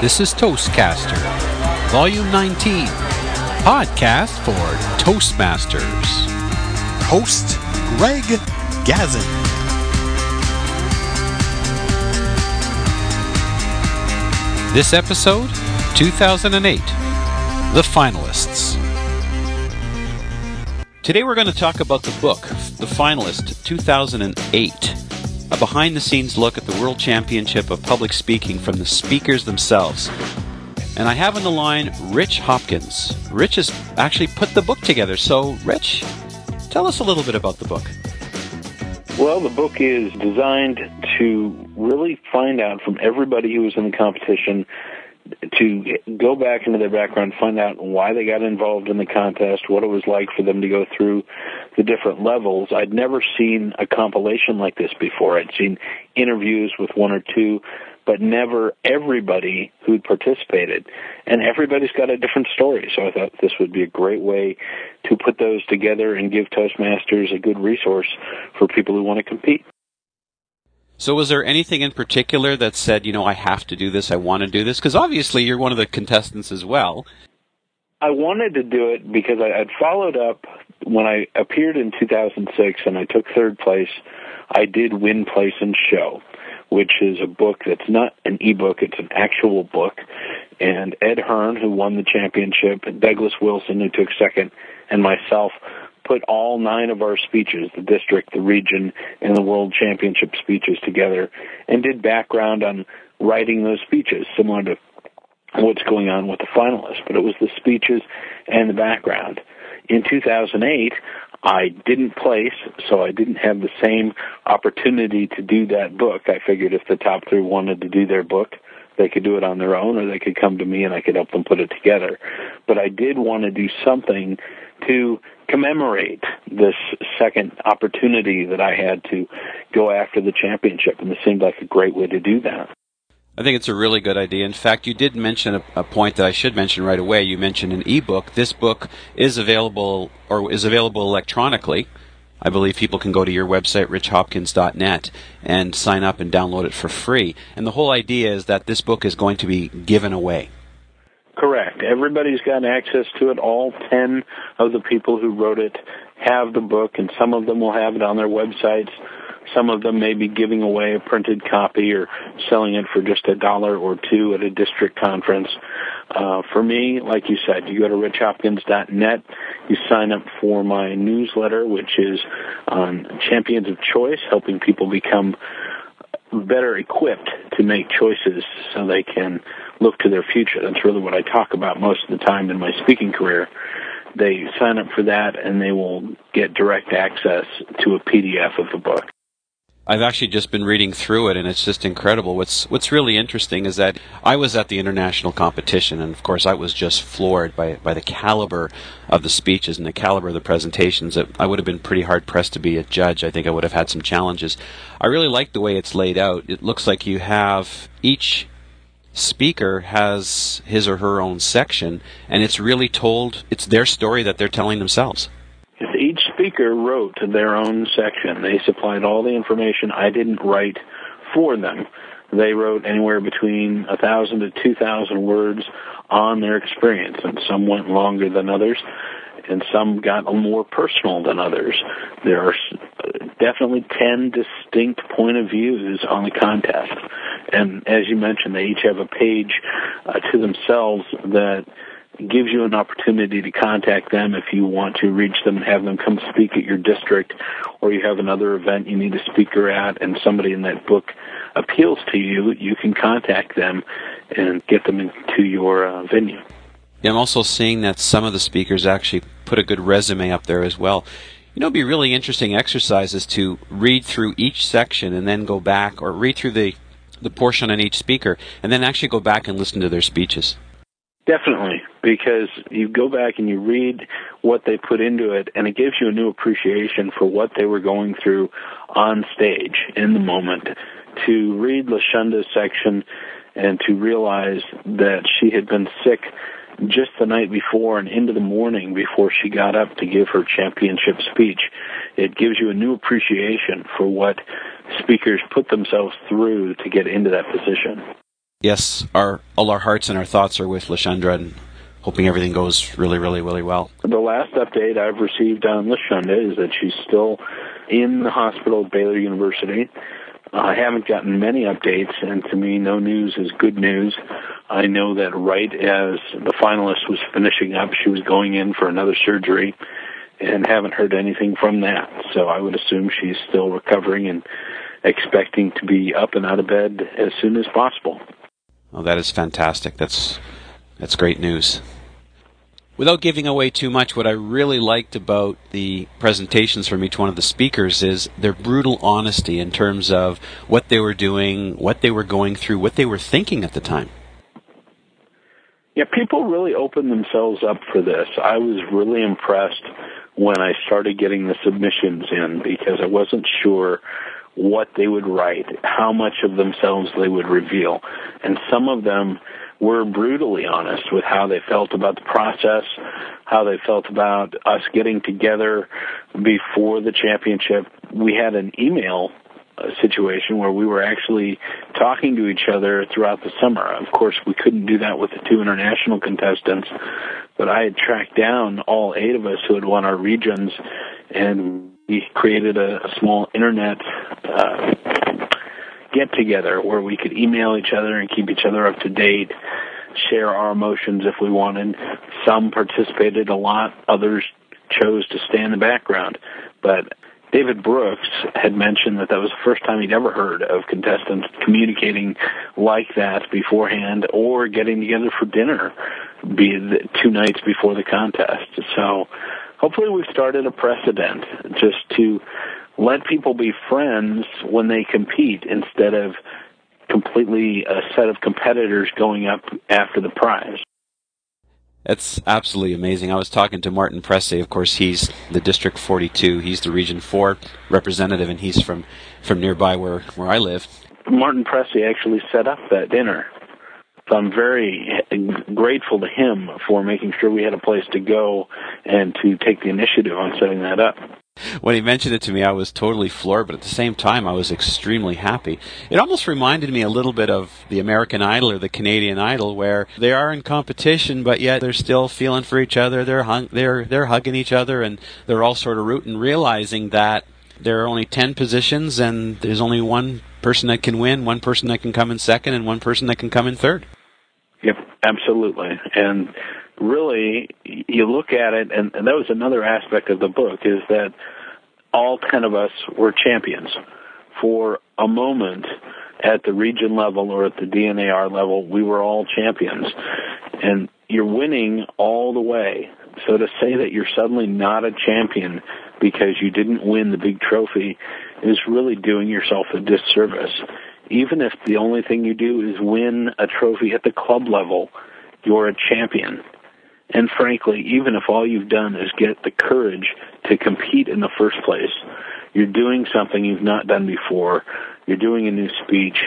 This is Toastcaster, Volume 19, podcast for Toastmasters. Host Greg Gazin. This episode, 2008, The Finalists. Today we're going to talk about the book, The Finalist 2008, a behind the scenes look at the World Championship of Public Speaking from the speakers themselves. And I have on the line Rich Hopkins. Rich has actually put the book together. So, Rich, tell us a little bit about the book. Well, the book is designed to really find out from everybody who was in the competition to go back into their background, find out why they got involved in the contest, what it was like for them to go through the different levels. I'd never seen a compilation like this before. I'd seen interviews with one or two, but never everybody who'd participated. And everybody's got a different story. So I thought this would be a great way to put those together and give Toastmasters a good resource for people who want to compete. So, was there anything in particular that said, you know, I have to do this, I want to do this? Because obviously you're one of the contestants as well. I wanted to do it because I, would followed up when I appeared in 2006 and I took third place. I did win place and show, which is a book that's not an ebook; it's an actual book. And Ed Hearn, who won the championship, and Douglas Wilson, who took second, and myself put all nine of our speeches, the district, the region, and the world championship speeches together and did background on writing those speeches, similar to what's going on with the finalists. But it was the speeches and the background. In 2008, I didn't place, so I didn't have the same opportunity to do that book. I figured if the top three wanted to do their book, they could do it on their own or they could come to me and I could help them put it together. But I did want to do something to commemorate this second opportunity that I had to go after the championship, and this seemed like a great way to do that. I think it's a really good idea. In fact, you did mention a, a, point that I should mention right away. You mentioned an ebook. This book is available or is available electronically. I believe people can go to your website, richhopkins.net, and sign up and download it for free. And the whole idea is that this book is going to be given away. Correct. Everybody's got access to it. All 10 of the people who wrote it have the book, and some of them will have it on their websites. Some of them may be giving away a printed copy or selling it for just a dollar or two at a district conference. Uh, for me, like you said, you go to richhopkins.net, you sign up for my newsletter, which is on Champions of Choice, helping people become better equipped to make choices so they can look to their future. That's really what I talk about most of the time in my speaking career. They sign up for that and they will get direct access to a PDF of the book. I've actually just been reading through it and it's just incredible. What's what's really interesting is that I was at the international competition and of course I was just floored by by the caliber of the speeches and the caliber of the presentations. I would have been pretty hard pressed to be a judge. I think I would have had some challenges. I really like the way it's laid out. It looks like you have each speaker has his or her own section and it's really told it's their story that they're telling themselves speaker wrote their own section. They supplied all the information I didn't write for them. They wrote anywhere between a thousand to two thousand words on their experience, and some went longer than others, and some got more personal than others. There are definitely ten distinct point of views on the contest, and as you mentioned, they each have a page uh, to themselves that gives you an opportunity to contact them if you want to reach them and have them come speak at your district or you have another event you need a speaker at and somebody in that book appeals to you, you can contact them and get them into your uh, venue. I'm also seeing that some of the speakers actually put a good resume up there as well. You know, it'd be really interesting exercises to read through each section and then go back, or read through the the portion on each speaker, and then actually go back and listen to their speeches. Definitely, because you go back and you read what they put into it, and it gives you a new appreciation for what they were going through on stage in the moment. To read Lashunda's section and to realize that she had been sick just the night before and into the morning before she got up to give her championship speech, it gives you a new appreciation for what speakers put themselves through to get into that position. Yes, our all our hearts and our thoughts are with Lashunda and hoping everything goes really, really, really well. The last update I've received on Lashunda is that she's still in the hospital at Baylor University. I haven't gotten many updates, and to me, no news is good news. I know that right as the finalist was finishing up, she was going in for another surgery, and haven't heard anything from that. So I would assume she's still recovering and expecting to be up and out of bed as soon as possible. Oh, that is fantastic. That's that's great news. Without giving away too much, what I really liked about the presentations from each one of the speakers is their brutal honesty in terms of what they were doing, what they were going through, what they were thinking at the time. Yeah, people really opened themselves up for this. I was really impressed when I started getting the submissions in because I wasn't sure what they would write, how much of themselves they would reveal. And some of them were brutally honest with how they felt about the process, how they felt about us getting together before the championship. We had an email uh, situation where we were actually talking to each other throughout the summer. Of course, we couldn't do that with the two international contestants, but I had tracked down all eight of us who had won our regions and we created a, a small internet uh, get together where we could email each other and keep each other up to date, share our emotions if we wanted. Some participated a lot, others chose to stay in the background. But David Brooks had mentioned that that was the first time he'd ever heard of contestants communicating like that beforehand or getting together for dinner be two nights before the contest. So hopefully we've started a precedent just to let people be friends when they compete instead of completely a set of competitors going up after the prize. That's absolutely amazing. I was talking to Martin Presse. Of course, he's the District 42. He's the Region 4 representative, and he's from, from nearby where, where I live. Martin Presse actually set up that dinner. So I'm very grateful to him for making sure we had a place to go and to take the initiative on setting that up when he mentioned it to me, I was totally floored, but at the same time, I was extremely happy. It almost reminded me a little bit of the American Idol or the Canadian Idol, where they are in competition, but yet they're still feeling for each other. They're hung, they're they're hugging each other, and they're all sort of rooting, realizing that there are only ten positions, and there's only one person that can win, one person that can come in second, and one person that can come in third. Yep, absolutely, and really you look at it and, and that was another aspect of the book is that all 10 of us were champions for a moment at the region level or at the DNAR level we were all champions. And you're winning all the way. So to say that you're suddenly not a champion because you didn't win the big trophy is really doing yourself a disservice even if the only thing you do is win a trophy at the club level you're a champion and frankly, even if all you've done is get the courage to compete in the first place, you're doing something you've not done before. You're doing a new speech.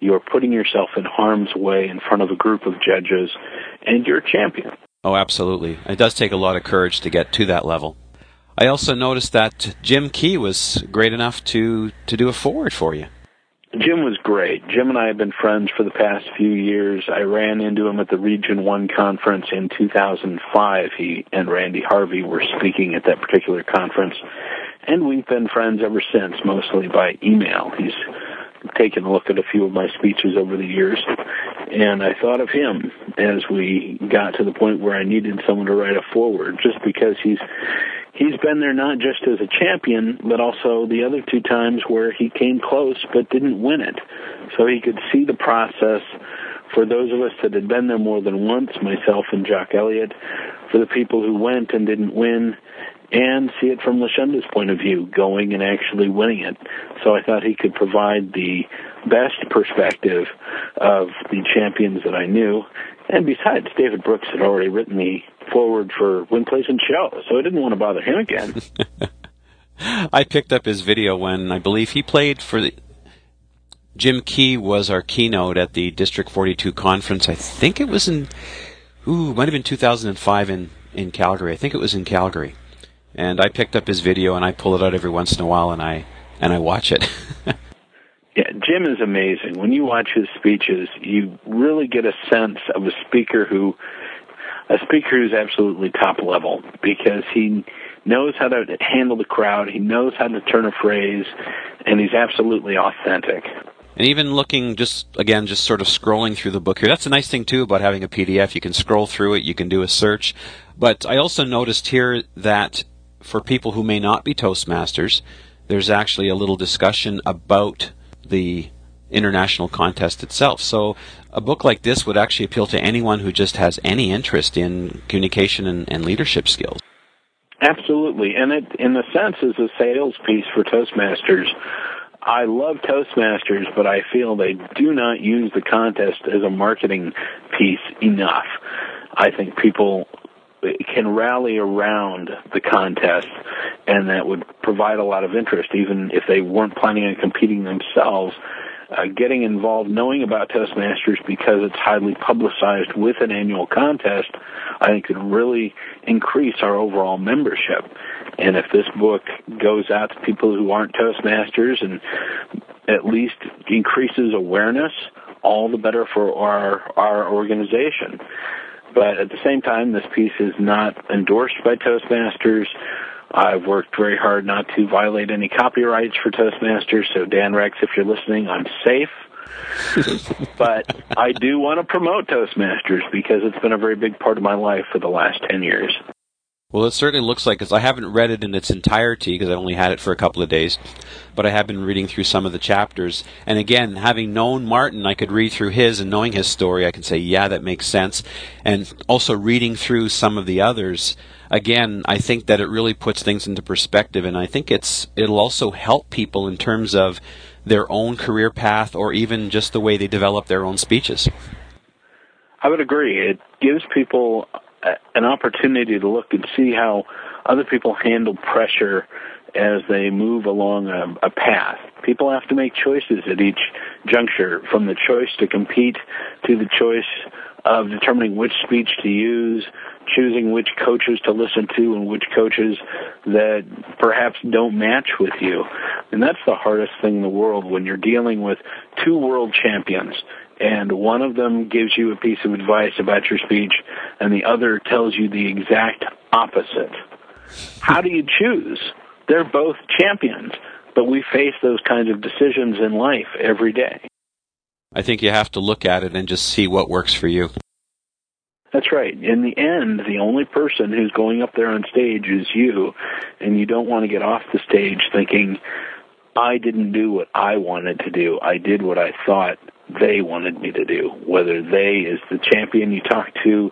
You're putting yourself in harm's way in front of a group of judges, and you're a champion. Oh, absolutely. It does take a lot of courage to get to that level. I also noticed that Jim Key was great enough to, to do a foreword for you. Jim was great. Jim and I have been friends for the past few years. I ran into him at the Region 1 conference in 2005. He and Randy Harvey were speaking at that particular conference. And we've been friends ever since, mostly by email. He's taken a look at a few of my speeches over the years. And I thought of him as we got to the point where I needed someone to write a foreword just because he's he's been there not just as a champion, but also the other two times where he came close but didn't win it. So he could see the process for those of us that had been there more than once, myself and Jock Elliott, for the people who went and didn't win, and see it from Lashunda's point of view, going and actually winning it. So I thought he could provide the best perspective of the champions that I knew. And besides, David Brooks had already written the foreword for Win Place and Show, so I didn't want to bother him again. I picked up his video when I believe he played for the. Jim Key was our keynote at the District 42 conference. I think it was in, ooh, might have been 2005 in, in Calgary. I think it was in Calgary. And I picked up his video and I pull it out every once in a while and I, and I watch it. Jim is amazing. When you watch his speeches, you really get a sense of a speaker who, a speaker who's absolutely top level because he knows how to handle the crowd, he knows how to turn a phrase, and he's absolutely authentic. And even looking just again, just sort of scrolling through the book here. That's a nice thing too about having a PDF. You can scroll through it, you can do a search. But I also noticed here that for people who may not be Toastmasters, there's actually a little discussion about the international contest itself. So a book like this would actually appeal to anyone who just has any interest in communication and, and leadership skills. Absolutely, and it, in a sense, is a sales piece for Toastmasters. I love Toastmasters, but I feel they do not use the contest as a marketing piece enough. I think people can rally around the contest and that would provide a lot of interest even if they weren't planning on competing themselves. Uh, getting involved knowing about toastmasters because it's highly publicized with an annual contest i think could really increase our overall membership. And if this book goes out to people who aren't toastmasters and at least increases awareness all the better for our our organization but at the same time, this piece is not endorsed by Toastmasters. I've worked very hard not to violate any copyrights for Toastmasters. So, Dan Rex, if you're listening, I'm safe. but I do want to promote Toastmasters because it's been a very big part of my life for the last 10 years. Well, it certainly looks like, because I haven't read it in its entirety, because I only had it for a couple of days, but I have been reading through some of the chapters. And again, having known Martin, I could read through his, and knowing his story, I can say, yeah, that makes sense. And also reading through some of the others, again, I think that it really puts things into perspective, and I think it's it'll also help people in terms of their own career path, or even just the way they develop their own speeches. I would agree. It gives people an opportunity to look and see how other people handle pressure as they move along a, a path. People have to make choices at each juncture, from the choice to compete to the choice of determining which speech to use, choosing which coaches to listen to and which coaches that perhaps don't match with you. And that's the hardest thing in the world when you're dealing with two world champions and one of them gives you a piece of advice about your speech and the other tells you the exact opposite. How do you choose? They're both champions, but we face those kinds of decisions in life every day. I think you have to look at it and just see what works for you. That's right. In the end, the only person who's going up there on stage is you, and you don't want to get off the stage thinking, I didn't do what I wanted to do. I did what I thought they wanted me to do, whether they is the champion you talk to,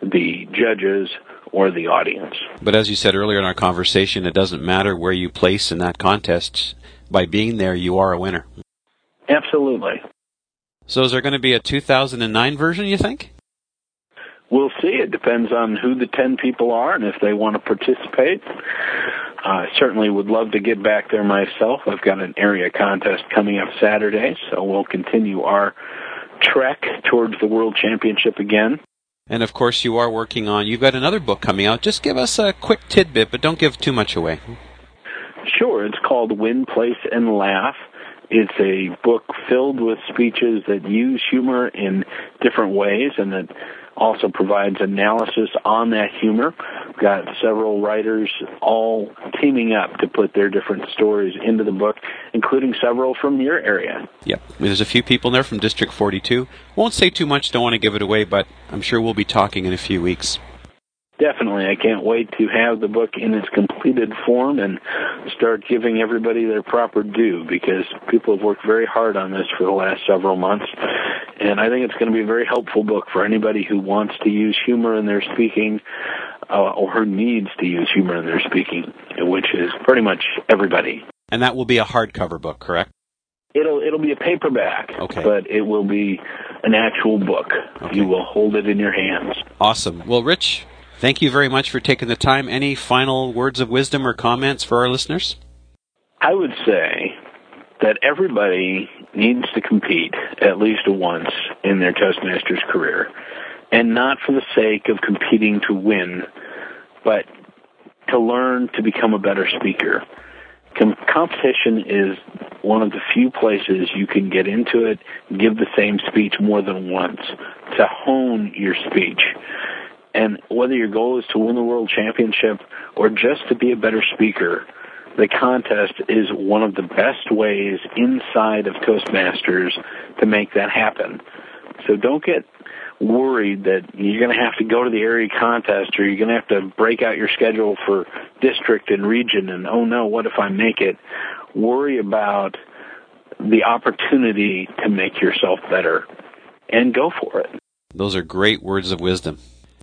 the judges, or the audience. But as you said earlier in our conversation, it doesn't matter where you place in that contest. By being there, you are a winner. Absolutely. So is there going to be a 2009 version, you think? We'll see. It depends on who the 10 people are and if they want to participate. I certainly would love to get back there myself. I've got an area contest coming up Saturday, so we'll continue our trek towards the World Championship again. And of course, you are working on, you've got another book coming out. Just give us a quick tidbit, but don't give too much away. Sure. It's called Win, Place, and Laugh. It's a book filled with speeches that use humor in different ways and that also provides analysis on that humor. We've got several writers all teaming up to put their different stories into the book, including several from your area. Yep. There's a few people there from District 42. Won't say too much, don't want to give it away, but I'm sure we'll be talking in a few weeks. Definitely. I can't wait to have the book in its completed form and start giving everybody their proper due because people have worked very hard on this for the last several months. And I think it's going to be a very helpful book for anybody who wants to use humor in their speaking uh, or who needs to use humor in their speaking, which is pretty much everybody. And that will be a hardcover book, correct? It'll it'll be a paperback, okay. but it will be an actual book. Okay. You will hold it in your hands. Awesome. Well, Rich, Thank you very much for taking the time. Any final words of wisdom or comments for our listeners? I would say that everybody needs to compete at least once in their Toastmasters career, and not for the sake of competing to win, but to learn to become a better speaker. Com- competition is one of the few places you can get into it, give the same speech more than once to hone your speech. And whether your goal is to win the world championship or just to be a better speaker, the contest is one of the best ways inside of Toastmasters to make that happen. So don't get worried that you're going to have to go to the area contest or you're going to have to break out your schedule for district and region and oh no, what if I make it? Worry about the opportunity to make yourself better and go for it. Those are great words of wisdom.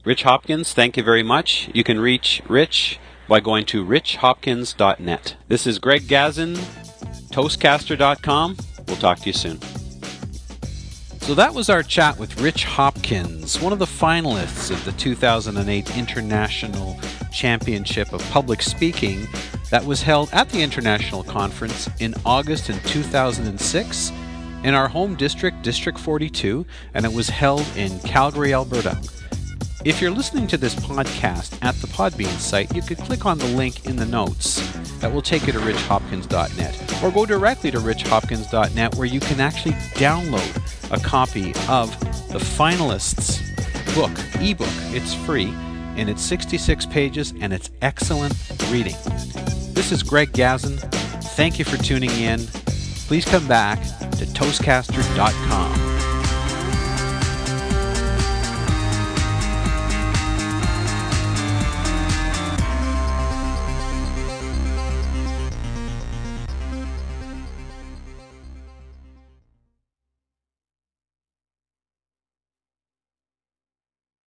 Rich Hopkins, thank you very much. You can reach Rich by going to richhopkins.net. This is Greg Gazin, Toastcaster.com. We'll talk to you soon. So that was our chat with Rich Hopkins, one of the finalists of the 2008 International Championship of Public Speaking that was held at the International Conference in August in 2006 in our home district, District 42, and it was held in Calgary, Alberta. If you're listening to this podcast at the Podbean site, you could click on the link in the notes that will take you to richhopkins.net or go directly to richhopkins.net where you can actually download a copy of the finalists book, ebook. It's free and it's 66 pages and it's excellent reading. This is Greg Gazin. Thank you for tuning in. Please come back to toastcaster.com.